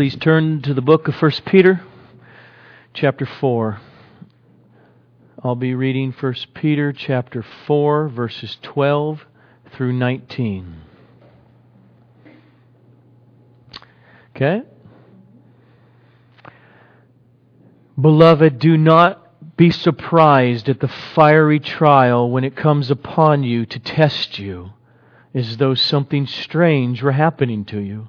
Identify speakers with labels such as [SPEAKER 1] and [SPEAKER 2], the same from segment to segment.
[SPEAKER 1] Please turn to the book of 1 Peter, chapter 4. I'll be reading 1 Peter chapter 4, verses 12 through 19. Okay? Beloved, do not be surprised at the fiery trial when it comes upon you to test you, as though something strange were happening to you.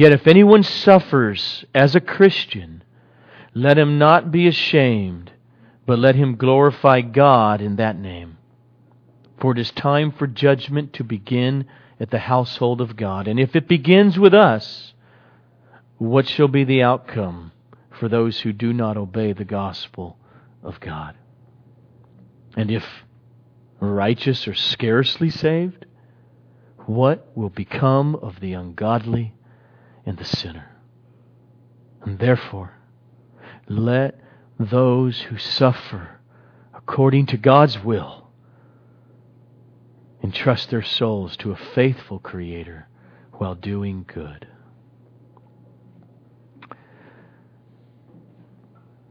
[SPEAKER 1] Yet if anyone suffers as a Christian, let him not be ashamed, but let him glorify God in that name. For it is time for judgment to begin at the household of God. And if it begins with us, what shall be the outcome for those who do not obey the gospel of God? And if righteous are scarcely saved, what will become of the ungodly and the sinner? And therefore, let those who suffer according to God's will entrust their souls to a faithful Creator while doing good.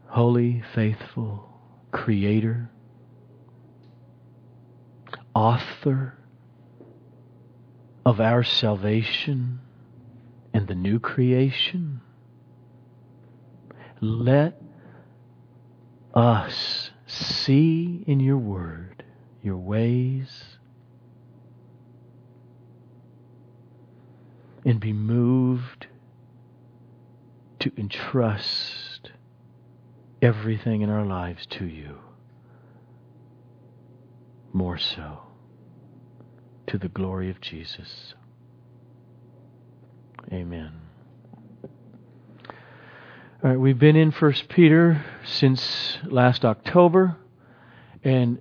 [SPEAKER 1] Holy, faithful Creator, author of our salvation and the new creation, let us see in your word your ways and be moved to entrust everything in our lives to you. More so, to the glory of Jesus. Amen. All right, we've been in First Peter since last October, and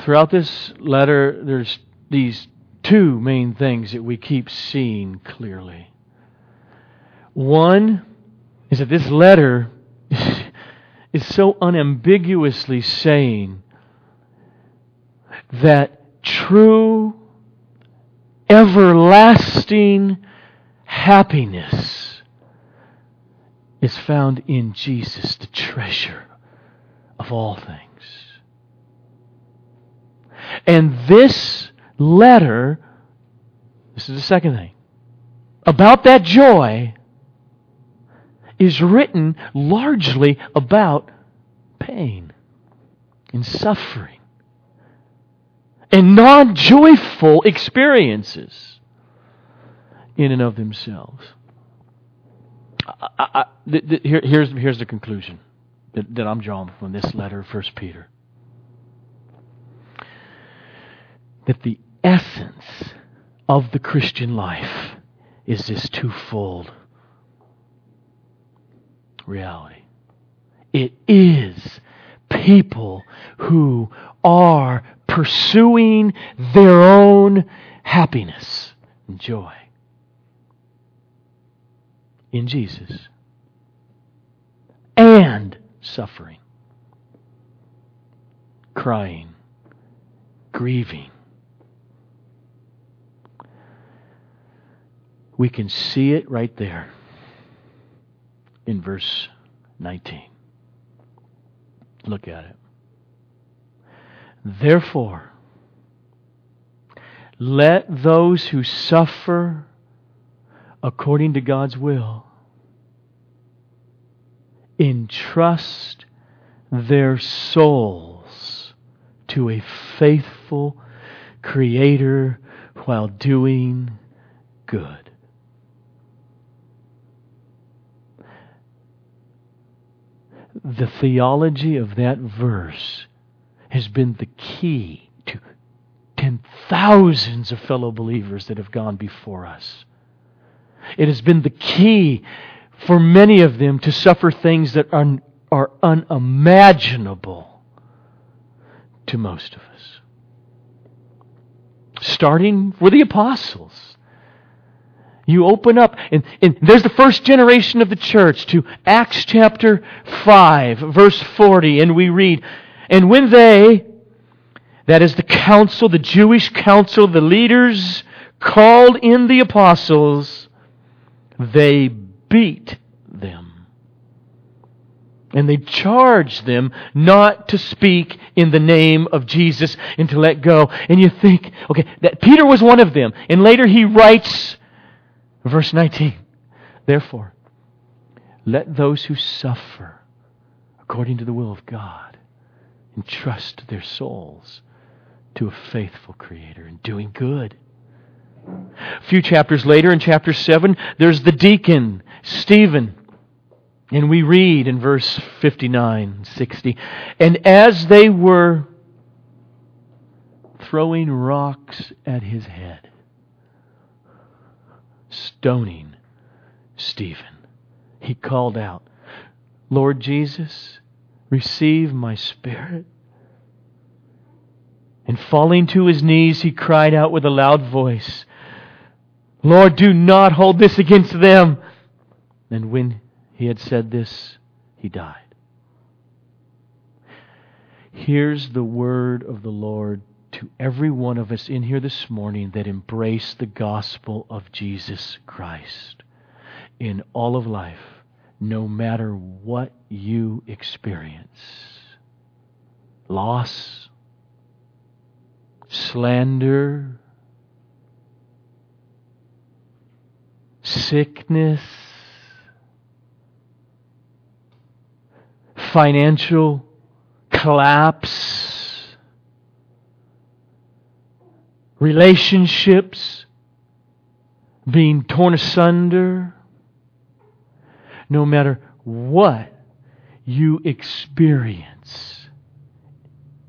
[SPEAKER 1] throughout this letter, there's these two main things that we keep seeing clearly. One is that this letter is so unambiguously saying that true, everlasting happiness is found in Jesus, the treasure of all things. And this letter, this is the second thing, about that joy is written largely about pain and suffering and non joyful experiences in and of themselves. I, I, here, here's, here's the conclusion that, that I'm drawing from this letter of 1 Peter. That the essence of the Christian life is this twofold reality. It is people who are pursuing their own happiness and joy in Jesus and suffering, crying, grieving. We can see it right there in verse 19. Look at it. Therefore, let those who suffer according to God's will entrust their souls to a faithful Creator while doing good. the theology of that verse has been the key to ten thousands of fellow believers that have gone before us. It has been the key for many of them to suffer things that are, are unimaginable to most of us. Starting with the apostles. You open up, and, and, there's the first generation of the church to Acts chapter 5, verse 40, and we read, And when they, that is the council, the Jewish council, the leaders called in the apostles, they beat them. And they charged them not to speak in the name of Jesus and to let go. And you think, okay, that Peter was one of them. And later he writes, verse 19, therefore, let those who suffer according to the will of God entrust their souls to a faithful Creator and doing good. A few chapters later, in chapter 7, there's the deacon, Stephen. And we read in verse 59 60, and as they were throwing rocks at his head, stoning Stephen, he called out, Lord Jesus, receive my spirit. And falling to his knees, he cried out with a loud voice, Lord, do not hold this against them. And when he had said this, he died. Here's the word of the Lord to every one of us in here this morning that embrace the gospel of Jesus Christ in all of life, no matter what you experience loss, slander, sickness, financial collapse, relationships being torn asunder, no matter what you experience,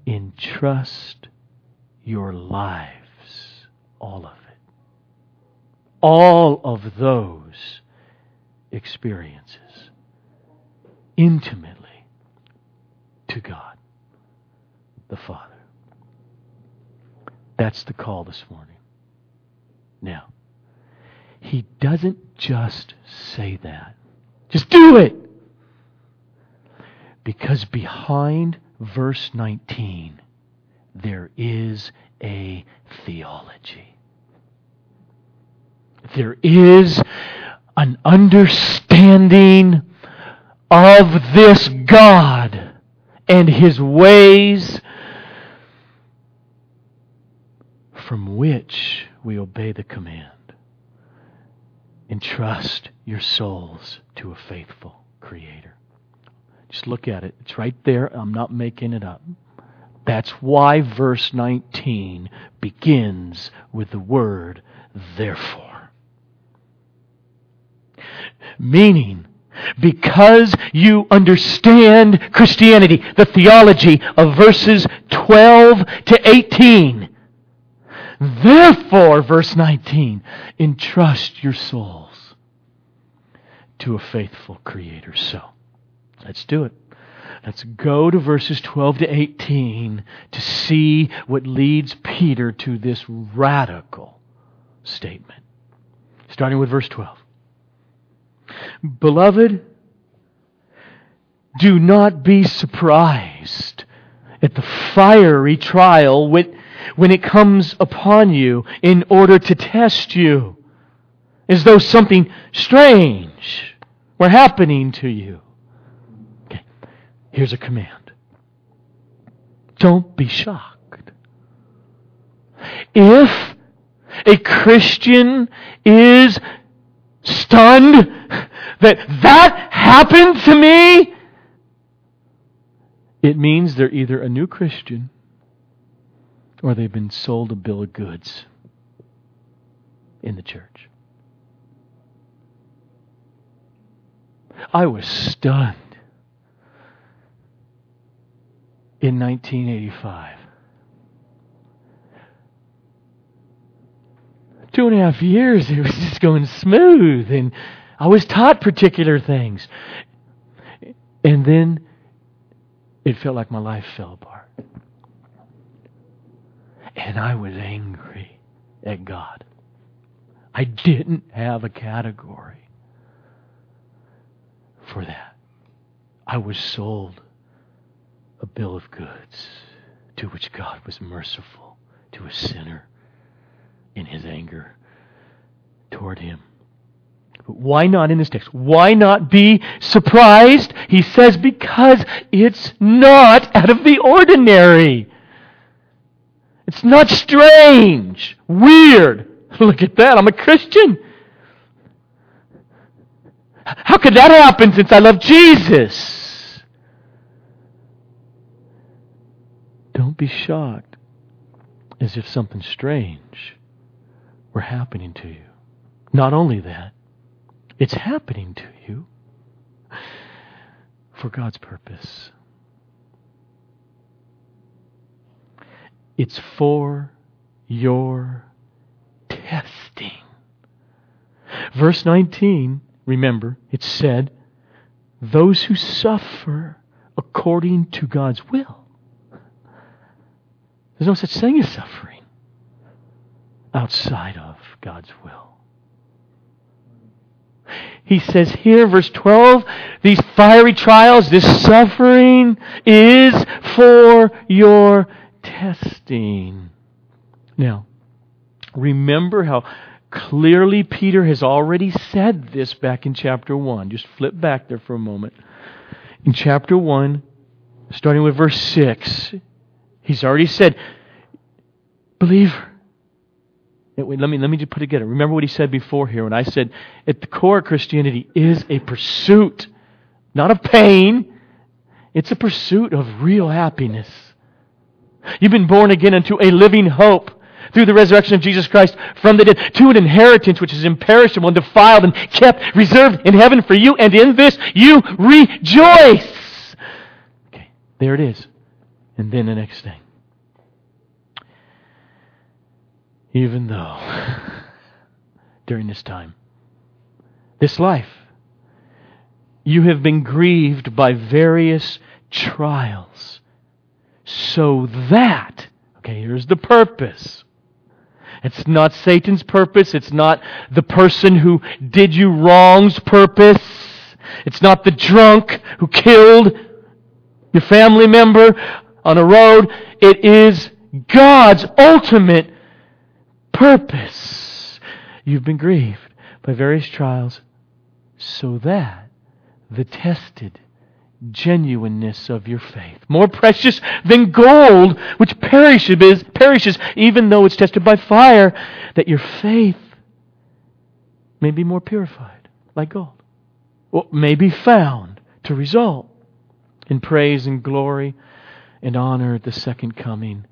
[SPEAKER 1] entrust your lives, all of. All of those experiences intimately to God the Father. That's the call this morning. Now, he doesn't just say that. Just do it! Because behind verse 19, there is a theology. There is an understanding of this God and His ways from which we obey the command. Entrust your souls to a faithful Creator. Just look at it. It's right there. I'm not making it up. That's why verse 19 begins with the word therefore. Meaning, because you understand Christianity, the theology of verses 12 to 18. Therefore, verse 19, entrust your souls to a faithful Creator. So, let's do it. Let's go to verses 12 to 18 to see what leads Peter to this radical statement. Starting with verse 12. Beloved, do not be surprised at the fiery trial when, it comes upon you in order to test you, as though something strange were happening to you. Okay, here's a command. Don't be shocked. If a Christian is stunned that that happened to me, it means they're either a new Christian or they've been sold a bill of goods in the church. I was stunned in 1985 two and a half years, it was just going smooth, and I was taught particular things. And then it felt like my life fell apart. And I was angry at God. I didn't have a category for that. I was sold a bill of goods to which God was merciful to a sinner in his anger toward him. But why not in this text? Why not be surprised? He says, because it's not out of the ordinary. It's not strange, weird. Look at that, I'm a Christian. How could that happen since I love Jesus? Don't be shocked as if something strange were happening to you. Not only that, it's happening to you for God's purpose. It's for your testing. Verse 19, remember, it said, Those who suffer according to God's will. There's no such thing as suffering outside of God's will. He says here, verse 12, these fiery trials, this suffering is for your testing. Now, remember how clearly Peter has already said this back in chapter 1. Just flip back there for a moment. In chapter 1, starting with verse 6, he's already said, Believer, let me, let me just put it together. Remember what he said before here when I said, at the core, Christianity is a pursuit, not of pain. It's a pursuit of real happiness. You've been born again into a living hope through the resurrection of Jesus Christ from the dead to an inheritance which is imperishable and defiled and kept reserved in heaven for you, and in this you rejoice. Okay, there it is. And then the next thing. Even though during this time, this life, you have been grieved by various trials, so that, okay, here's the purpose. It's not Satan's purpose. It's not the person who did you wrong's purpose. It's not the drunk who killed your family member on a road. It is God's ultimate purpose. You've been grieved by various trials so that the tested genuineness of your faith, more precious than gold, which perishes, perishes even though it's tested by fire, that your faith may be more purified like gold, or may be found to result in praise and glory and honor at the second coming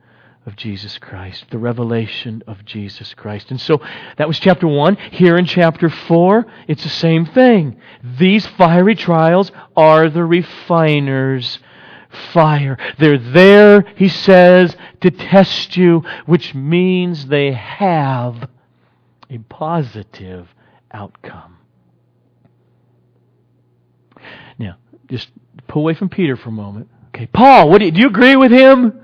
[SPEAKER 1] of Jesus Christ, the revelation of Jesus Christ. And so that was chapter 1. Here in chapter 4, it's the same thing. These fiery trials are the refiner's fire. They're there, he says, to test you, which means they have a positive outcome. Now, just pull away from Peter for a moment. Okay, Paul, what do you, do you agree with him?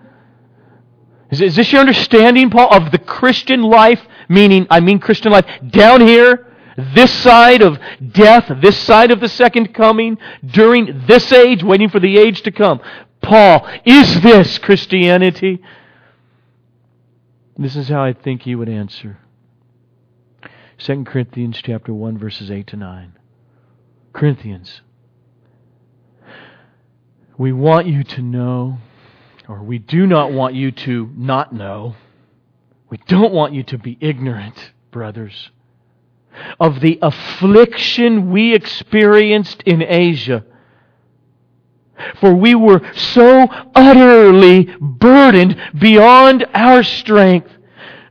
[SPEAKER 1] Is, is this your understanding, Paul, of the Christian life? Meaning, I mean Christian life down here, this side of death, this side of the second coming, during this age, waiting for the age to come. Paul, is this Christianity? This is how I think he would answer. 2 Corinthians chapter 1 verses 8 to 9. Corinthians, we want you to know or we do not want you to not know. We don't want you to be ignorant, brothers, of the affliction we experienced in Asia. For we were so utterly burdened beyond our strength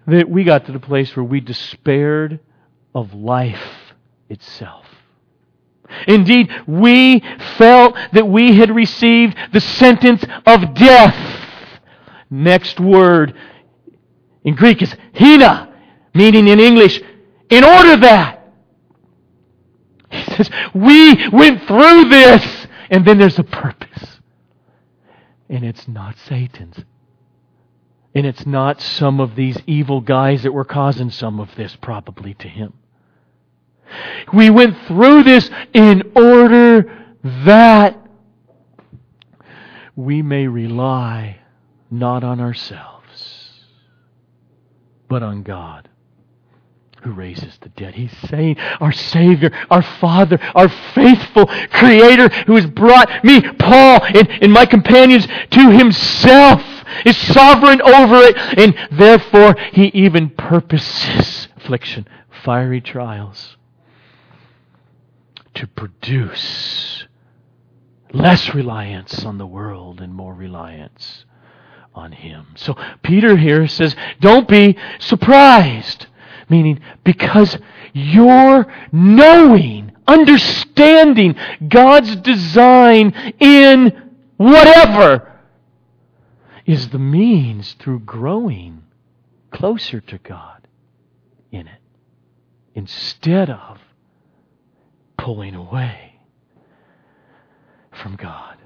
[SPEAKER 1] that we got to the place where we despaired of life itself. Indeed, we felt that we had received the sentence of death. Next word in Greek is hina, Meaning in English, in order that. He says, we went through this, and then there's a purpose. And it's not Satan's. And it's not some of these evil guys that were causing some of this probably to him. We went through this in order that we may rely not on ourselves, but on God who raises the dead. He's saying, Our Savior, our Father, our faithful Creator who has brought me, Paul, and, and my companions to Himself is sovereign over it, and therefore He even purposes affliction, fiery trials, to produce less reliance on the world and more reliance on Him. So Peter here says, Don't be surprised Meaning, because you're knowing, understanding God's design in whatever is the means through growing closer to God in it instead of pulling away from God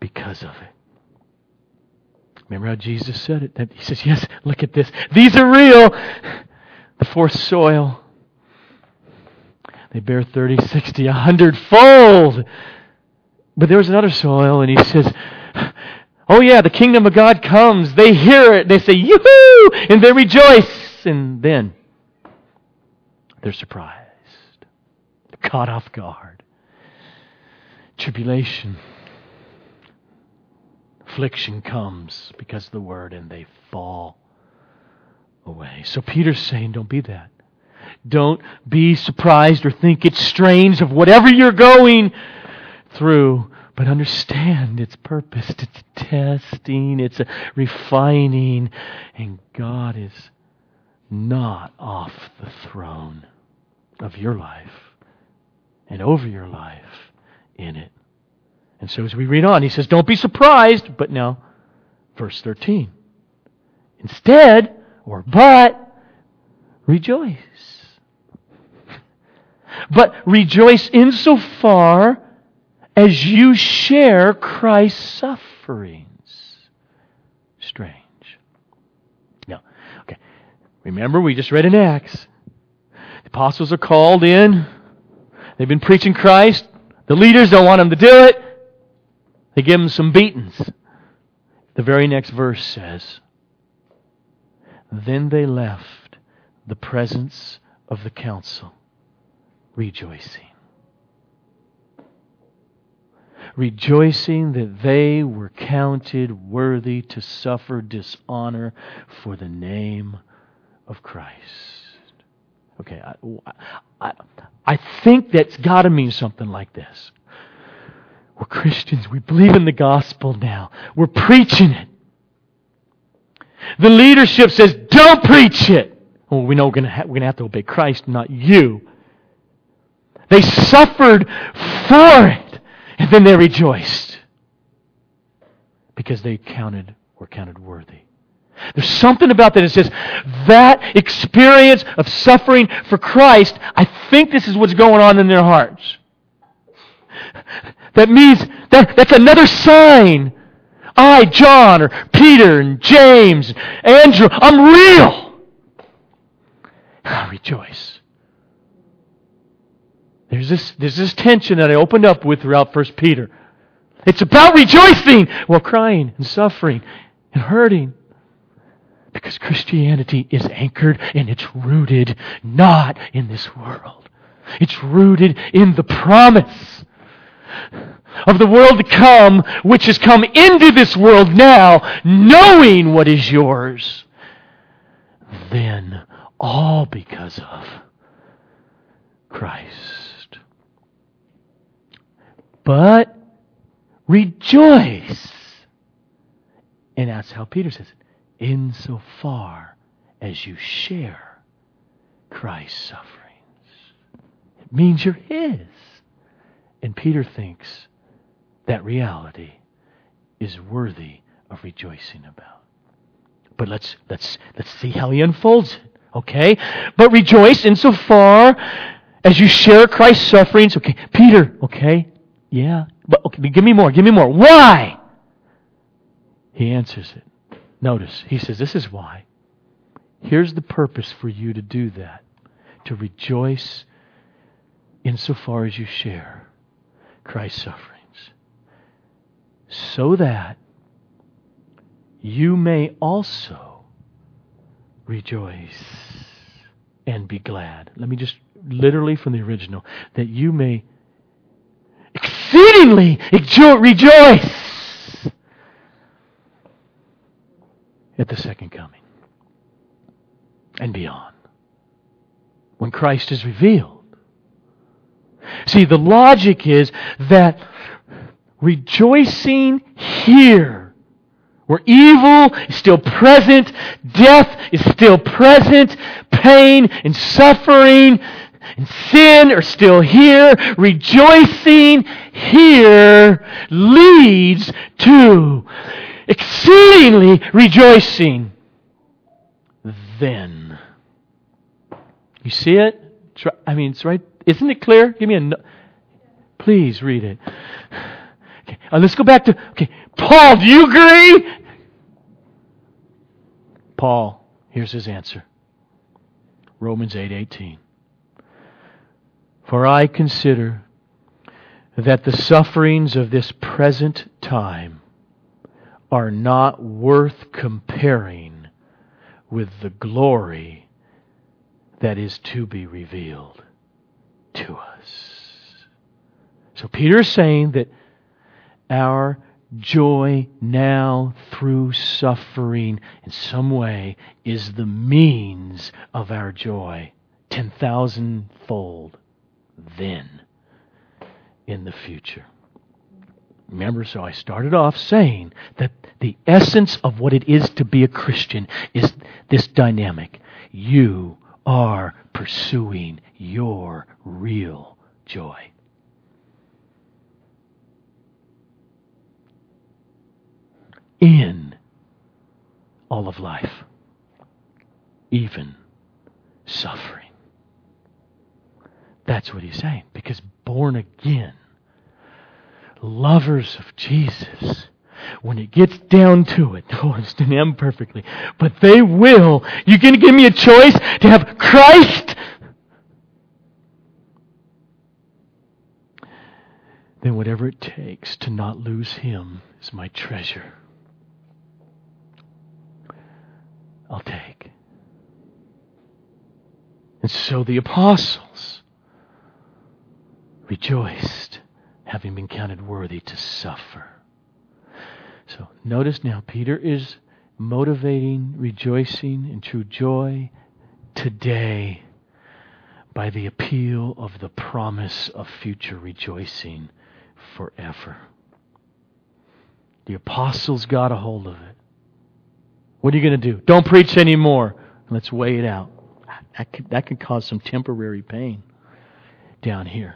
[SPEAKER 1] because of it. Remember how Jesus said it? He says, Yes, look at this. These are real. The fourth soil. They bear 30, 60, 100 fold. But there was another soil, and he says, Oh, yeah, the kingdom of God comes. They hear it. They say, Yoo-hoo! And they rejoice. And then they're surprised, caught off guard. Tribulation affliction comes because of the word and they fall away. So Peter's saying, don't be that. Don't be surprised or think it's strange of whatever you're going through, but understand its purpose. It's testing, it's refining, and God is not off the throne of your life and over your life in it. And so as we read on, he says, Don't be surprised, but now, verse 13. Instead, or but, rejoice. But rejoice insofar as you share Christ's sufferings. Strange. Now, okay. Remember, we just read in Acts. The apostles are called in. They've been preaching Christ. The leaders don't want them to do it. They give them some beatings. The very next verse says, Then they left the presence of the council, rejoicing. Rejoicing that they were counted worthy to suffer dishonor for the name of Christ. Okay, I, I, I think that's got to mean something like this. We're Christians. We believe in the gospel now. We're preaching it. The leadership says, don't preach it. Well, we know we're going, ha- to have to obey Christ, not you. They suffered for it, and then they rejoiced because they counted were counted worthy. There's something about that that says that experience of suffering for Christ, I think this is what's going on in their hearts. That means that, that's another sign. I, John, or Peter, and James, Andrew, I'm real. I rejoice. There's this, there's this tension that I opened up with throughout First Peter. It's about rejoicing while crying and suffering and hurting. Because Christianity is anchored and it's rooted not in this world. It's rooted in the promise of the world to come, which has come into this world now, knowing what is yours, then all because of Christ. But rejoice. And that's how Peter says it. Insofar as you share Christ's sufferings. It means you're His. And Peter thinks that reality is worthy of rejoicing about. But let's, let's, let's see how he unfolds it. Okay? But rejoice insofar as you share Christ's sufferings. Okay, Peter, okay? Yeah. But okay, give me more, give me more. Why? He answers it. Notice, he says, This is why. Here's the purpose for you to do that to rejoice insofar as you share Christ's sufferings, so that you may also rejoice and be glad. Let me just literally from the original that you may exceedingly rejoice at the second coming and beyond when Christ is revealed. See, the logic is that rejoicing here, where evil is still present, death is still present, pain and suffering and sin are still here, rejoicing here leads to exceedingly rejoicing then. You see it? I mean, it's right. Isn't it clear? Give me a. No- Please read it. Okay, uh, let's go back to. Okay, Paul, do you agree? Paul, here's his answer. Romans 8:18. 8, For I consider that the sufferings of this present time are not worth comparing with the glory that is to be revealed to us. So Peter is saying that our joy now through suffering in some way is the means of our joy 10,000 fold then in the future. Remember, so I started off saying that the essence of what it is to be a Christian is this dynamic. You are pursuing your real joy. In all of life, even suffering. That's what he's saying. Because born again, lovers of Jesus, when it gets down to it, oh, I understand them perfectly, but they will. You're going to give me a choice to have Christ? Then whatever it takes to not lose Him is my treasure. I'll take. And so the apostles rejoiced, having been counted worthy to suffer. So notice now, Peter is motivating, rejoicing in true joy today by the appeal of the promise of future rejoicing forever. The apostles got a hold of it. What are you going to do? Don't preach anymore. Let's weigh it out. That could, that could cause some temporary pain down here.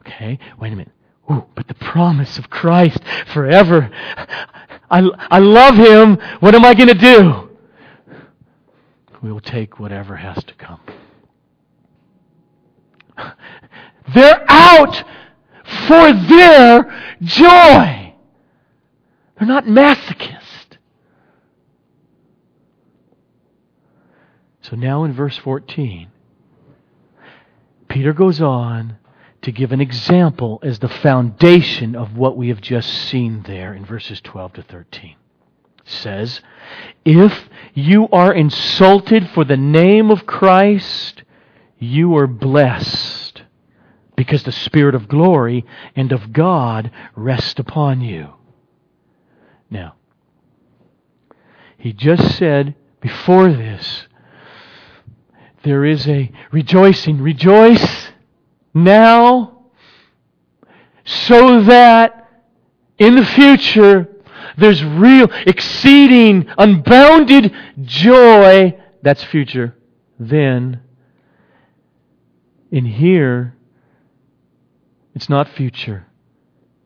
[SPEAKER 1] Okay, wait a minute. Ooh, but the promise of Christ forever. I, I love Him. What am I going to do? We will take whatever has to come. They're out for their joy. They're not masochists. So now in verse 14, Peter goes on to give an example as the foundation of what we have just seen there in verses 12 to 13. It says, If you are insulted for the name of Christ, you are blessed, because the Spirit of glory and of God rest upon you. Now, he just said before this, there is a rejoicing. Rejoice now so that in the future there's real, exceeding, unbounded joy. That's future. Then, in here, it's not future,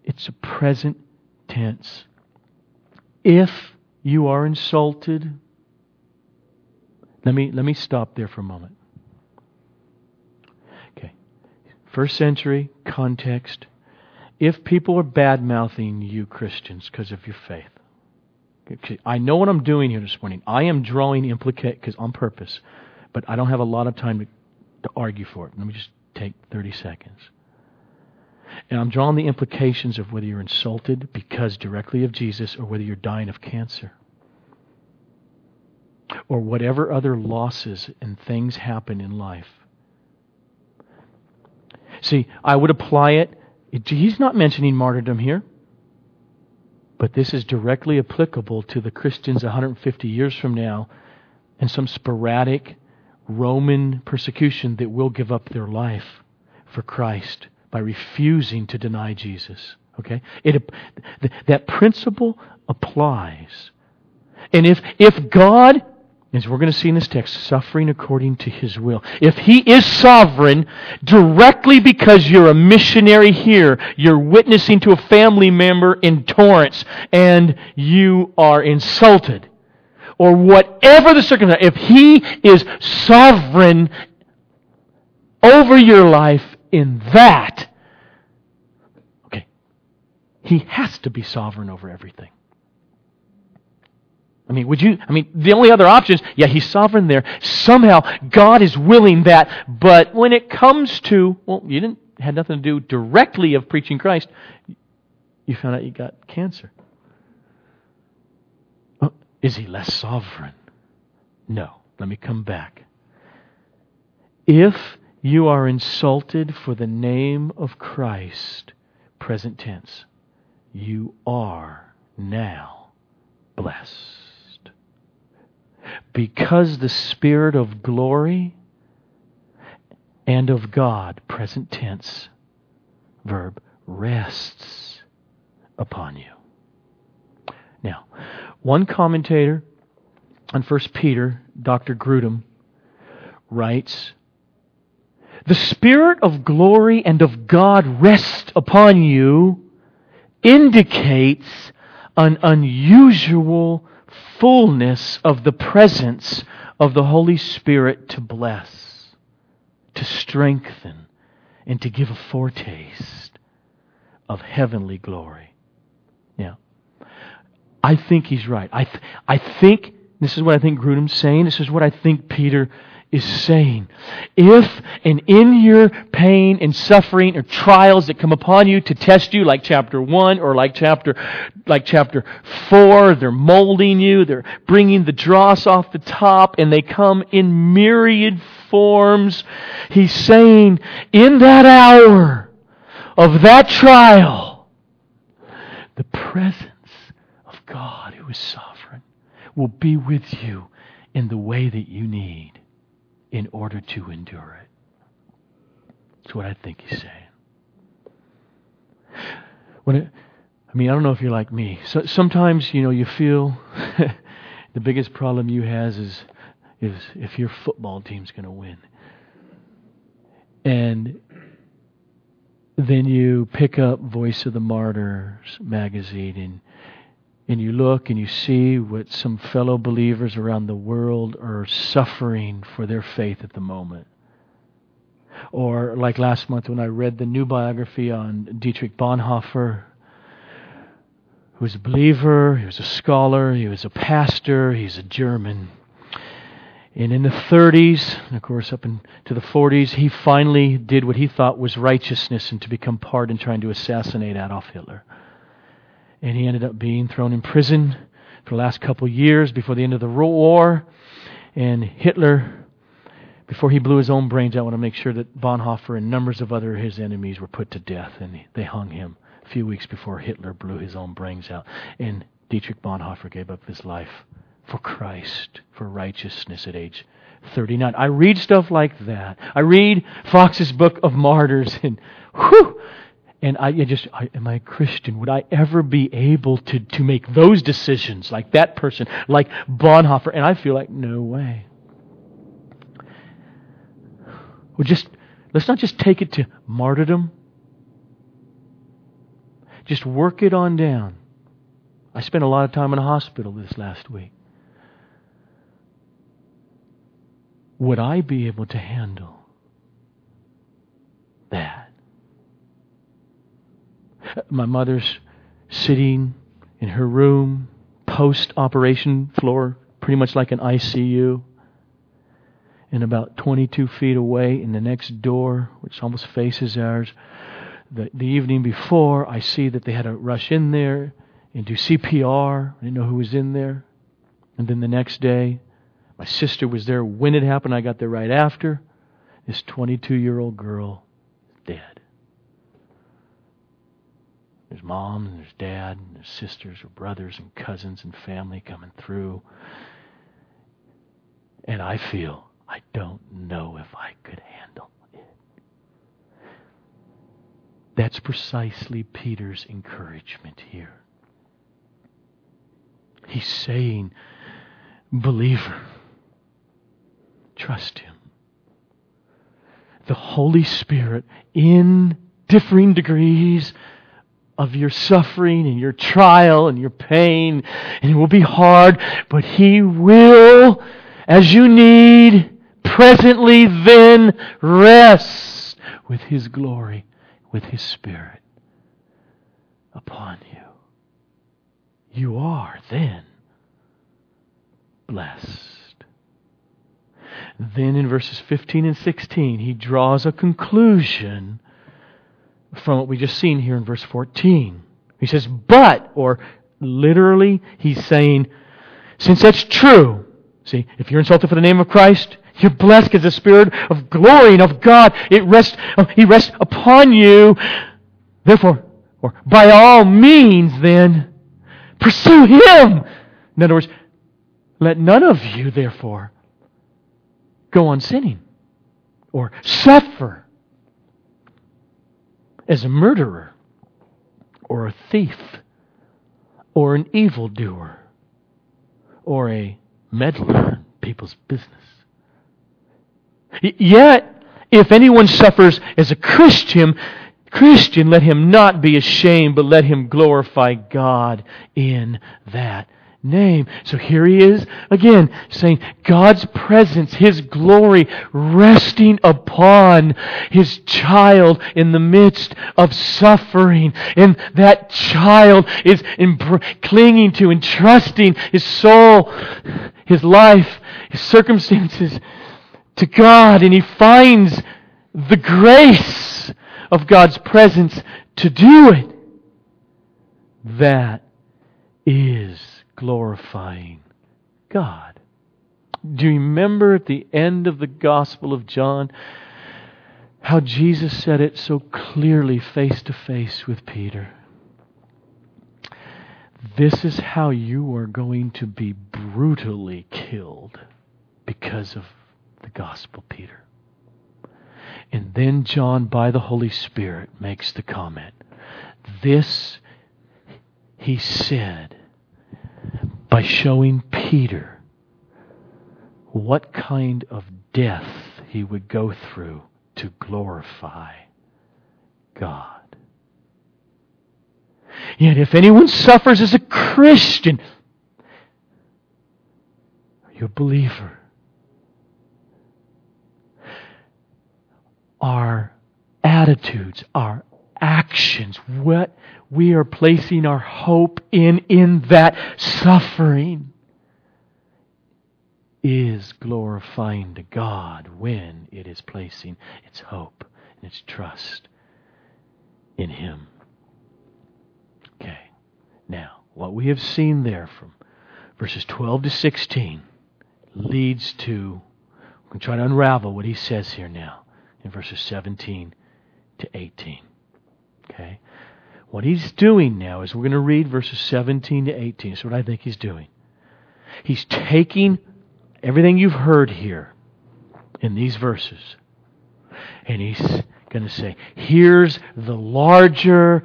[SPEAKER 1] it's a present tense. If you are insulted, Let me, let me stop there for a moment. Okay. First century context. If people are bad mouthing you Christians because of your faith, I know what I'm doing here this morning. I am drawing implicate because on purpose, but I don't have a lot of time to, to argue for it. Let me just take 30 seconds. And I'm drawing the implications of whether you're insulted because directly of Jesus or whether you're dying of cancer or whatever other losses and things happen in life. See, I would apply it. He's not mentioning martyrdom here. But this is directly applicable to the Christians 150 years from now and some sporadic Roman persecution that will give up their life for Christ by refusing to deny Jesus. Okay? It, that principle applies. And if, if God as we're going to see in this text, suffering according to his will. If he is sovereign, directly because you're a missionary here, you're witnessing to a family member in Torrance, and you are insulted, or whatever the circumstance, if he is sovereign over your life in that, okay, he has to be sovereign over everything. I mean, would you, I mean, the only other option is, yeah, he's sovereign there. Somehow, God is willing that. But when it comes to, well, you didn't, had nothing to do directly of preaching Christ, you found out you got cancer. Well, is he less sovereign? No. Let me come back. If you are insulted for the name of Christ, present tense, you are now blessed because the Spirit of glory and of God, present tense, verb, rests upon you. Now, one commentator on 1 Peter, Dr. Grudem, writes The Spirit of glory and of God rests upon you indicates an unusual fullness of the presence of the Holy Spirit to bless, to strengthen, and to give a foretaste of heavenly glory. Now, I think he's right. I, th- I think, this is what I think Grudem's saying, this is what I think Peter is saying. If and in your pain and suffering or trials that come upon you to test you, like chapter 1 or like chapter, like chapter 4, they're molding you, they're bringing the dross off the top, and they come in myriad forms. He's saying, in that hour of that trial, the presence of God who is sovereign will be with you in the way that you need in order to endure it. That's what I think he's saying. When it, I mean, I don't know if you're like me. So, sometimes, you know, you feel the biggest problem you has is is if your football team's going to win. And then you pick up Voice of the Martyrs magazine and and you look and you see what some fellow believers around the world are suffering for their faith at the moment. Or like last month when I read the new biography on Dietrich Bonhoeffer, who was a believer, he was a scholar, he was a pastor, he's a German. And in the 30s, and of course up into the 40s, he finally did what he thought was righteousness and to become part in trying to assassinate Adolf Hitler and he ended up being thrown in prison for the last couple of years before the end of the war. And Hitler, before he blew his own brains out, I want to make sure that Bonhoeffer and numbers of other his enemies were put to death, and they hung him a few weeks before Hitler blew his own brains out. And Dietrich Bonhoeffer gave up his life for Christ, for righteousness at age 39. I read stuff like that. I read Fox's Book of Martyrs, and whew, and I, I just, I, am I a Christian? Would I ever be able to, to make those decisions like that person, like Bonhoeffer? And I feel like, no way. Well, just, let's not just take it to martyrdom. Just work it on down. I spent a lot of time in a hospital this last week. would I be able to handle that? My mother's sitting in her room, post operation floor, pretty much like an ICU. And about 22 feet away in the next door, which almost faces ours, the, the evening before, I see that they had to rush in there and do CPR. I didn't know who was in there. And then the next day, my sister was there when it happened. I got there right after. This 22 year old girl dead. There's mom and there's dad and there's sisters or brothers and cousins and family coming through. And I feel I don't know if I could handle it. That's precisely Peter's encouragement here. He's saying, believer, trust Him. The Holy Spirit, in differing degrees of your suffering and your trial and your pain, and it will be hard, but He will, as you need, presently then rest with His glory, with His Spirit upon you. You are then blessed. Then in verses 15 and 16, he draws a conclusion from what we just seen here in verse 14. He says, but, or literally, he's saying, since that's true, see, if you're insulted for the name of Christ, you're blessed because the Spirit of glory and of God, it rests, uh, He rests upon you. Therefore, or by all means then, pursue Him. In other words, let none of you, therefore, go on sinning or suffer as a murderer or a thief or an evildoer or a meddler in people's business. Yet, if anyone suffers as a Christian, Christian, let him not be ashamed, but let him glorify God in that name. So here he is again saying God's presence, His glory resting upon His child in the midst of suffering. And that child is clinging to and trusting his soul, his life, his circumstances to God. And he finds the grace of God's presence to do it. That is glorifying God. Do you remember at the end of the Gospel of John how Jesus said it so clearly face to face with Peter? This is how you are going to be brutally killed because of the gospel, Peter. And then John, by the Holy Spirit, makes the comment This, he said, by showing Peter what kind of death he would go through to glorify God. Yet if anyone suffers as a Christian, are a believer? Our attitudes, our actions, what we are placing our hope in, in that suffering, is glorifying to God when it is placing its hope and its trust in Him. Okay. Now, what we have seen there from verses 12 to 16 leads to, we can try to unravel what he says here now in verses 17 to 18. Okay? What he's doing now is we're going to read verses 17 to 18. That's what I think he's doing. He's taking everything you've heard here in these verses and he's going to say, here's the larger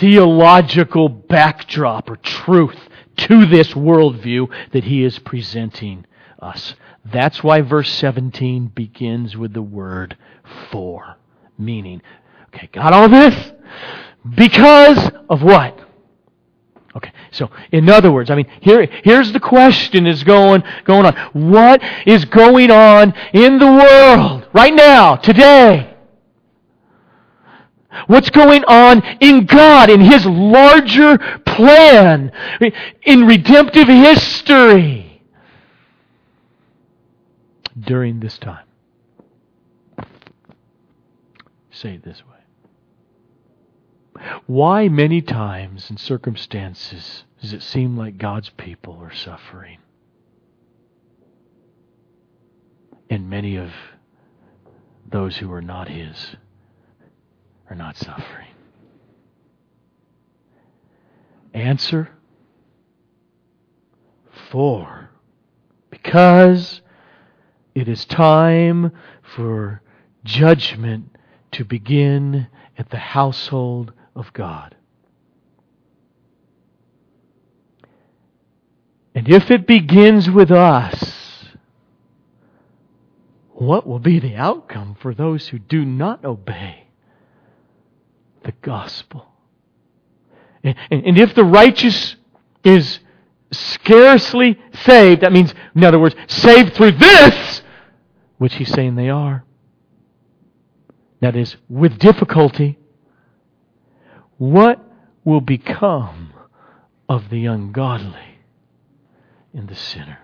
[SPEAKER 1] theological backdrop or truth to this worldview that he is presenting us. That's why verse 17 begins with the word for, meaning, okay, got all this? Because of what? Okay, so in other words, I mean, here, here's the question is going, going on. What is going on in the world right now, today? What's going on in God, in His larger plan, in redemptive history during this time? Say it this way. Why, many times in circumstances, does it seem like God's people are suffering? And many of those who are not His are not suffering. Answer For because it is time for judgment to begin at the household of God. And if it begins with us, what will be the outcome for those who do not obey the gospel? And, if the righteous is scarcely saved, that means, in other words, saved through this, which he's saying they are, that is, with difficulty, what will become of the ungodly and the sinner?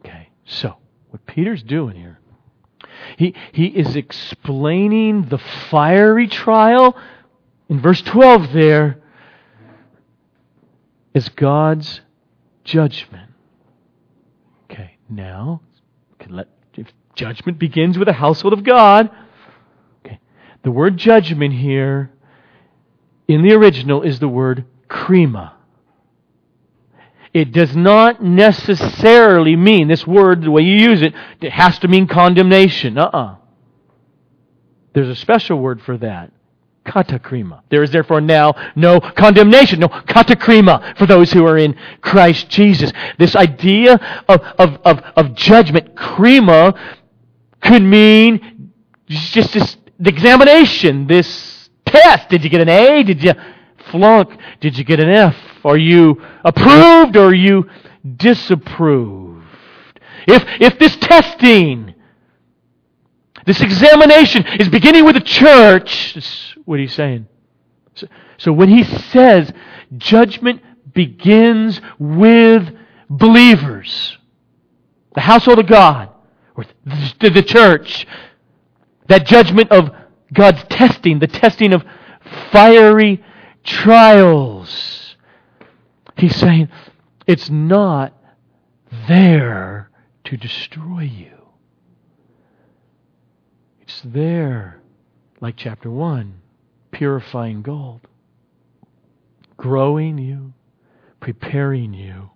[SPEAKER 1] Okay, so what Peter's doing here, he, he is explaining the fiery trial in verse 12 there is God's judgment. Okay, now, let, if judgment begins with the household of God, okay, the word judgment here in the original is the word krima. It does not necessarily mean, this word, the way you use it, it has to mean condemnation. Uh uh-uh. uh There's a special word for that. Katakrima. There is therefore now no condemnation, no katakrima for those who are in Christ Jesus. This idea of, of, of, of judgment, krima, could mean just this examination, this test. Did you get an A? Did you flunk? Did you get an F? Are you approved or are you disapproved? If, if this testing, this examination is beginning with the church, what he's saying. So, so when he says judgment begins with believers, the household of God, or the, the church, that judgment of God's testing, the testing of fiery trials. He's saying it's not there to destroy you. It's there, like chapter 1, purifying gold, growing you, preparing you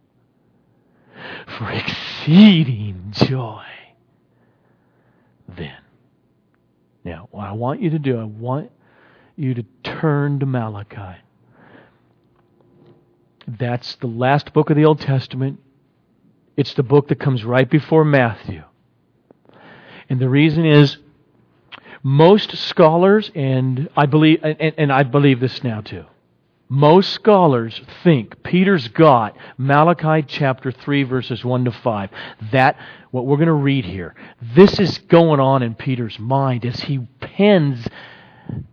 [SPEAKER 1] for exceeding joy then. Now, what I want you to do, I want you to turn to Malachi. That's the last book of the Old Testament. It's the book that comes right before Matthew. And the reason is most scholars, and I believe, and, and I believe this now too, most scholars think Peter's got Malachi chapter 3, verses 1 to 5. That, what we're going to read here, this is going on in Peter's mind as he pens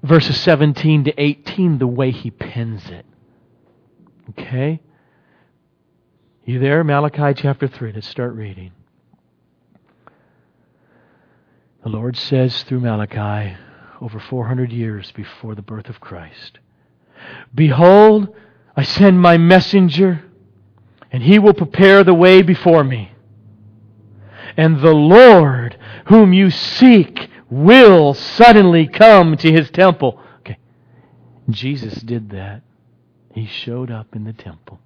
[SPEAKER 1] verses 17 to 18 the way he pens it. Okay? You there? Malachi chapter 3. Let's start reading. The Lord says through Malachi, over 400 years before the birth of Christ, Behold, I send my messenger, and he will prepare the way before me. And the Lord, whom you seek, will suddenly come to his temple. Okay. Jesus did that. He showed up in the temple.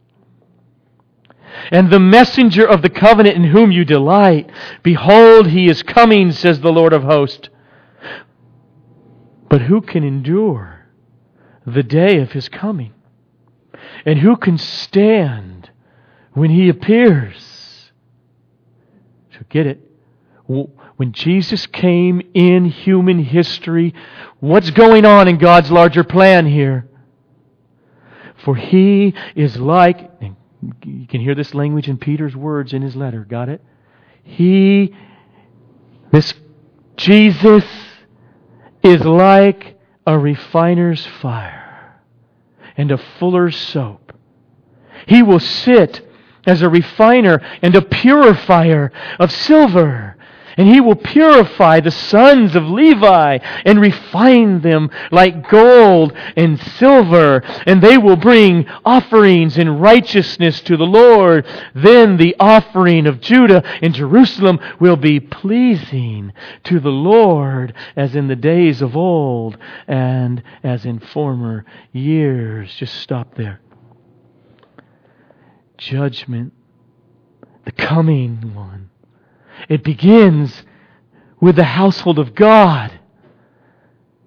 [SPEAKER 1] And the messenger of the covenant in whom you delight, behold, he is coming, says the Lord of hosts. But who can endure? The day of his coming. And who can stand when he appears? So get it. When Jesus came in human history, what's going on in God's larger plan here? For he is like, you can hear this language in Peter's words in his letter. Got it? He, this Jesus, is like a refiner's fire and a fuller's soap. He will sit as a refiner and a purifier of silver and he will purify the sons of Levi and refine them like gold and silver. And they will bring offerings in righteousness to the Lord. Then the offering of Judah and Jerusalem will be pleasing to the Lord as in the days of old and as in former years. Just stop there. Judgment, the coming one it begins with the household of God,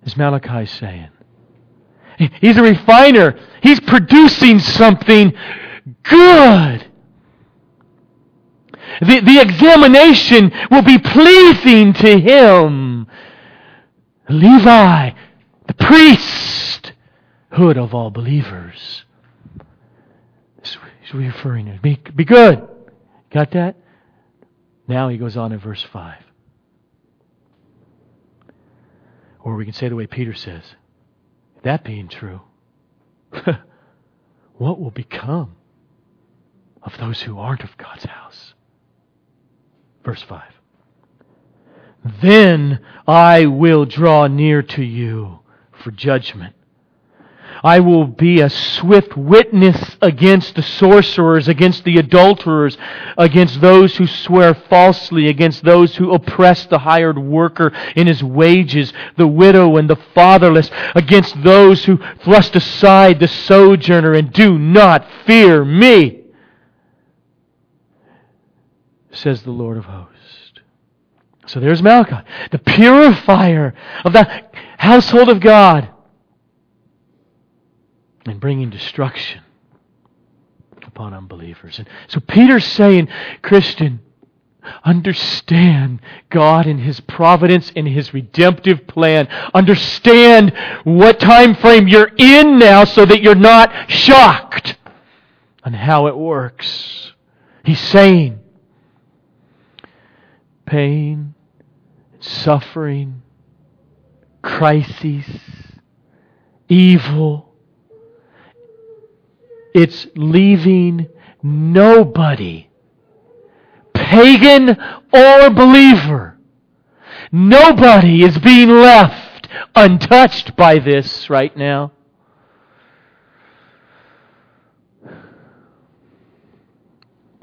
[SPEAKER 1] as Malachi is saying. He's a refiner. He's producing something good. The, the examination will be pleasing to him. Levi, the priesthood of all believers. Is referring to. Be, be good. Got that? Now he goes on in verse 5. Or we can say the way Peter says, that being true, what will become of those who aren't of God's house? Verse 5. Then I will draw near to you for judgment. I will be a swift witness against the sorcerers, against the adulterers, against those who swear falsely, against those who oppress the hired worker in his wages, the widow and the fatherless, against those who thrust aside the sojourner and do not fear me, says the Lord of hosts. So there's Malachi, the purifier of the household of God and bringing destruction upon unbelievers. And so Peter's saying, Christian, understand God and His providence and His redemptive plan. Understand what time frame you're in now so that you're not shocked on how it works. He's saying, pain, suffering, crises, evil, it's leaving nobody, pagan or believer, nobody is being left untouched by this right now.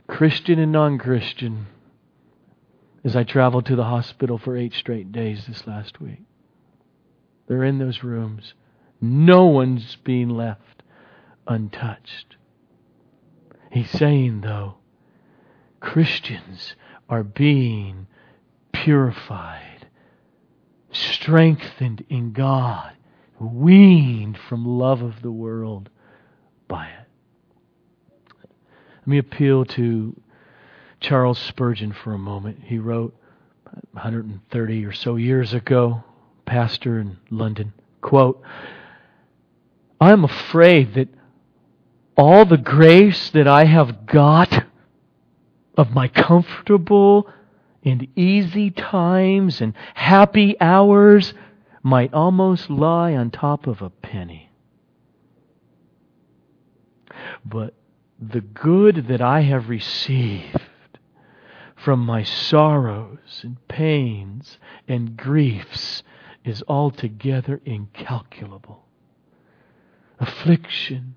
[SPEAKER 1] Christian and non Christian, as I traveled to the hospital for eight straight days this last week. They're in those rooms. No one's being left untouched. He's saying, though, Christians are being purified, strengthened in God, weaned from love of the world by it. Let me appeal to Charles Spurgeon for a moment. He wrote 130 or so years ago, pastor in London, quote, I'm afraid that all the grace that I have got of my comfortable and easy times and happy hours might almost lie on top of a penny. But the good that I have received from my sorrows and pains and griefs is altogether incalculable. Affliction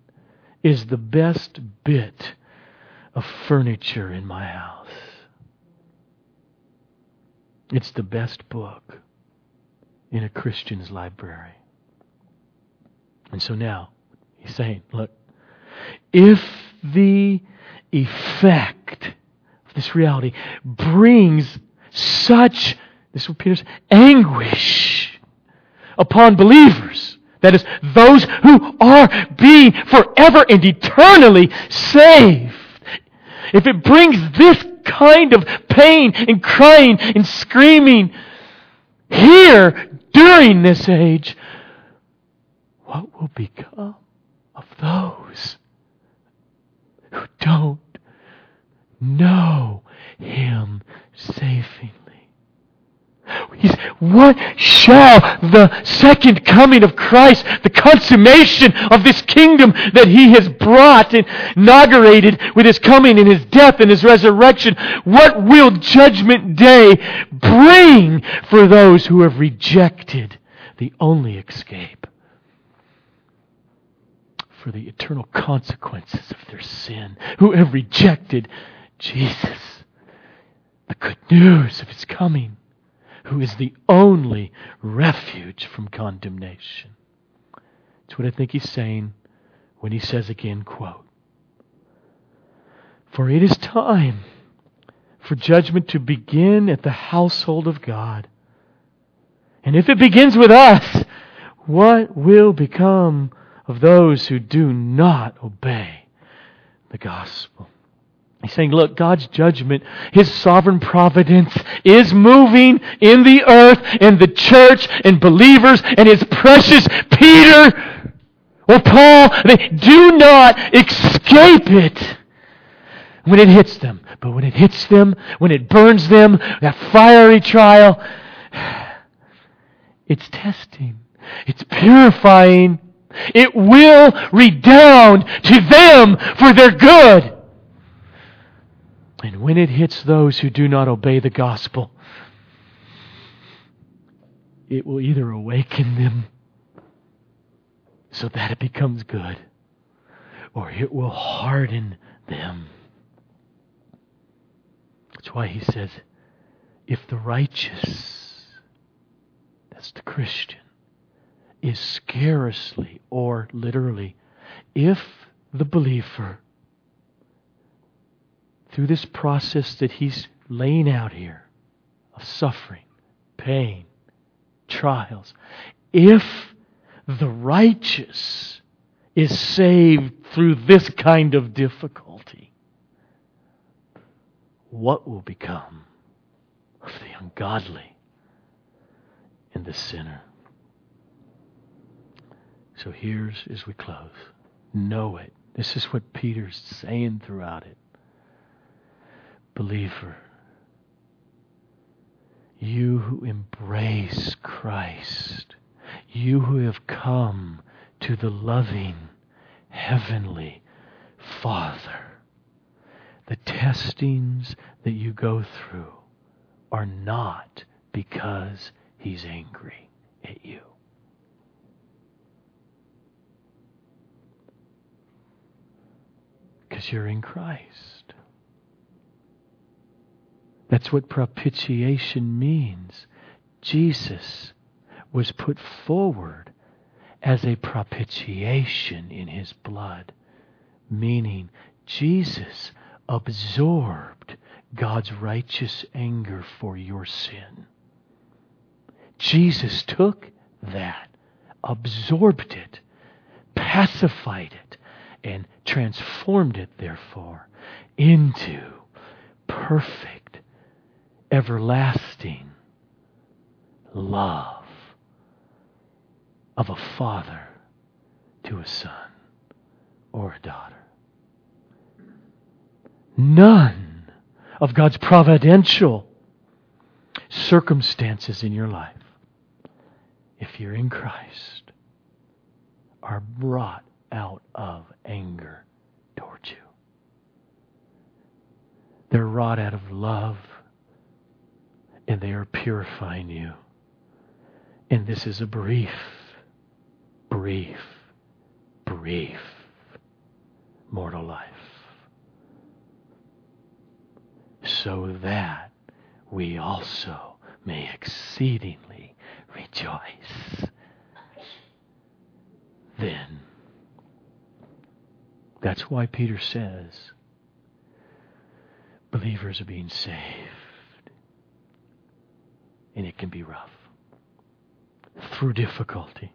[SPEAKER 1] is the best bit of furniture in my house. It's the best book in a Christian's library. And so now, he's saying, look, if the effect of this reality brings such, this is what Peter's, anguish upon believers, that is, those who are being forever and eternally saved. If it brings this kind of pain and crying and screaming here during this age, what will become of those who don't know Him savingly. He's, what shall the second coming of Christ, the consummation of this kingdom that He has brought and inaugurated with His coming and His death and His resurrection, what will Judgment Day bring for those who have rejected the only escape? For the eternal consequences of their sin, who have rejected Jesus, the good news of His coming who is the only refuge from condemnation. That's what I think he's saying when he says again, quote, For it is time for judgment to begin at the household of God. And if it begins with us, what will become of those who do not obey the gospel? He's saying, look, God's judgment, His sovereign providence is moving in the earth and the church and believers and His precious Peter or Paul. They do not escape it when it hits them. But when it hits them, when it burns them, that fiery trial, it's testing. It's purifying. It will redound to them for their good. And when it hits those who do not obey the gospel, it will either awaken them so that it becomes good, or it will harden them. That's why he says, if the righteous, that's the Christian, is scarcely, or literally, if the believer through this process that he's laying out here of suffering, pain, trials, if the righteous is saved through this kind of difficulty, what will become of the ungodly and the sinner? So here's as we close. Know it. This is what Peter's saying throughout it believer, you who embrace Christ, you who have come to the loving, heavenly Father, the testings that you go through are not because He's angry at you. Because you're in Christ. That's what propitiation means. Jesus was put forward as a propitiation in his blood, meaning Jesus absorbed God's righteous anger for your sin. Jesus took that, absorbed it, pacified it, and transformed it, therefore, into perfect everlasting love of a father to a son or a daughter. None of God's providential circumstances in your life, if you're in Christ, are brought out of anger towards you. They're wrought out of love and they are purifying you. And this is a brief, brief, brief mortal life. So that we also may exceedingly rejoice. Then, that's why Peter says believers are being saved and it can be rough through difficulty.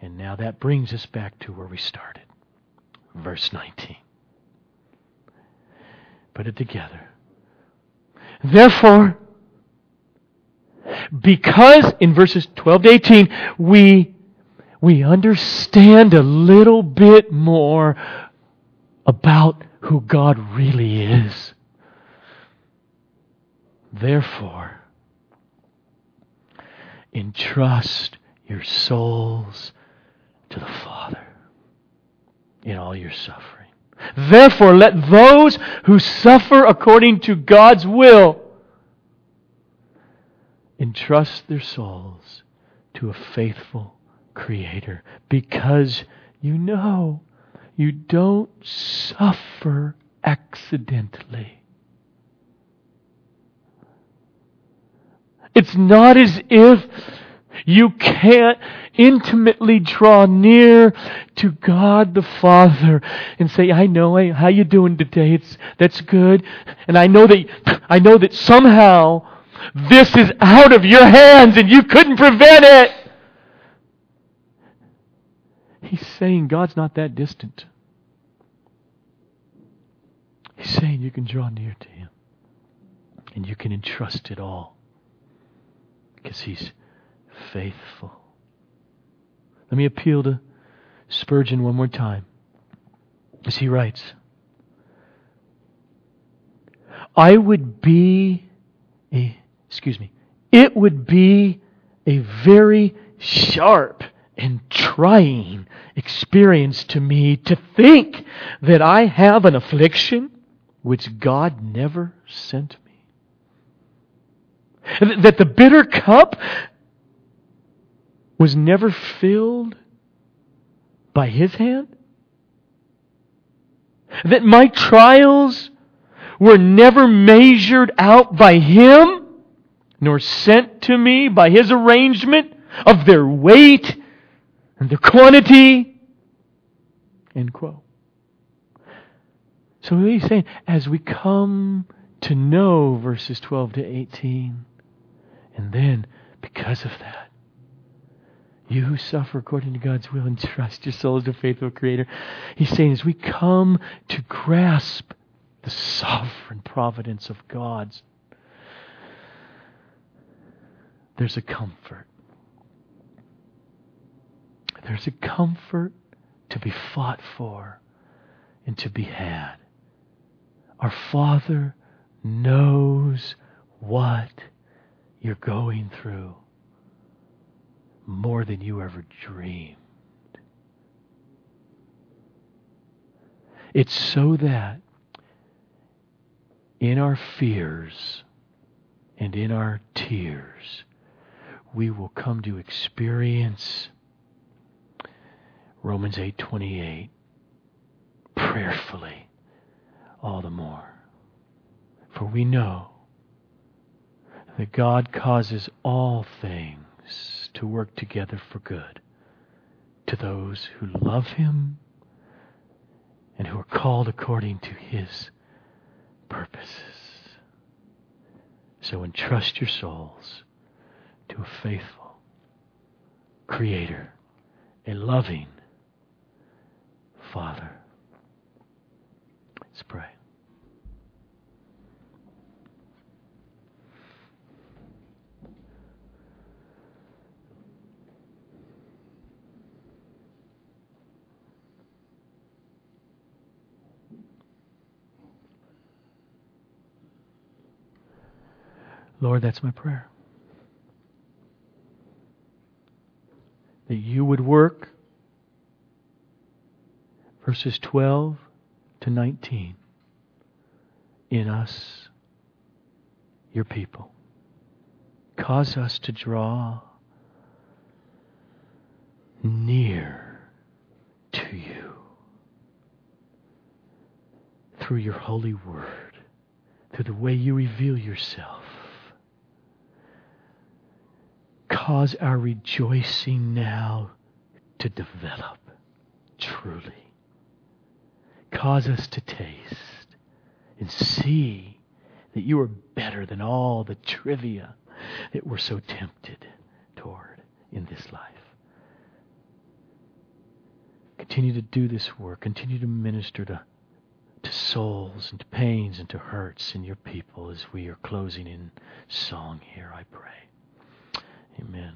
[SPEAKER 1] And now that brings us back to where we started. Verse 19. Put it together. Therefore, because in verses 12 to 18, we, we understand a little bit more about who God really is. Therefore, entrust your souls to the Father in all your suffering. Therefore, let those who suffer according to God's will entrust their souls to a faithful Creator because you know you don't suffer accidentally. It's not as if you can't intimately draw near to God the Father and say, I know, how you doing today? It's, that's good. And I know that, I know that somehow this is out of your hands and you couldn't prevent it. He's saying God's not that distant. He's saying you can draw near to Him and you can entrust it all because He's faithful. Let me appeal to Spurgeon one more time as he writes I would be a, excuse me, it would be a very sharp and trying experience to me to think that I have an affliction which God never sent. That the bitter cup was never filled by His hand? That my trials were never measured out by Him, nor sent to me by His arrangement of their weight and their quantity? End quote. So he's saying, as we come to know verses 12 to 18, and then because of that, you who suffer according to God's will and trust your soul to faithful Creator. He's saying as we come to grasp the sovereign providence of God's, there's a comfort. There's a comfort to be fought for and to be had. Our Father knows what you're going through more than you ever dreamed. It's so that in our fears and in our tears, we will come to experience Romans 8:28 prayerfully all the more. For we know that God causes all things to work together for good to those who love Him and who are called according to His purposes. So entrust your souls to a faithful Creator, a loving Father. Let's pray. Lord, that's my prayer. That you would work verses 12 to 19 in us, your people. Cause us to draw near to you through your holy word, through the way you reveal yourself cause our rejoicing now to develop truly. Cause us to taste and see that you are better than all the trivia that we're so tempted toward in this life. Continue to do this work. Continue to minister to, to souls and to pains and to hurts in your people as we are closing in song here, I pray. Amen.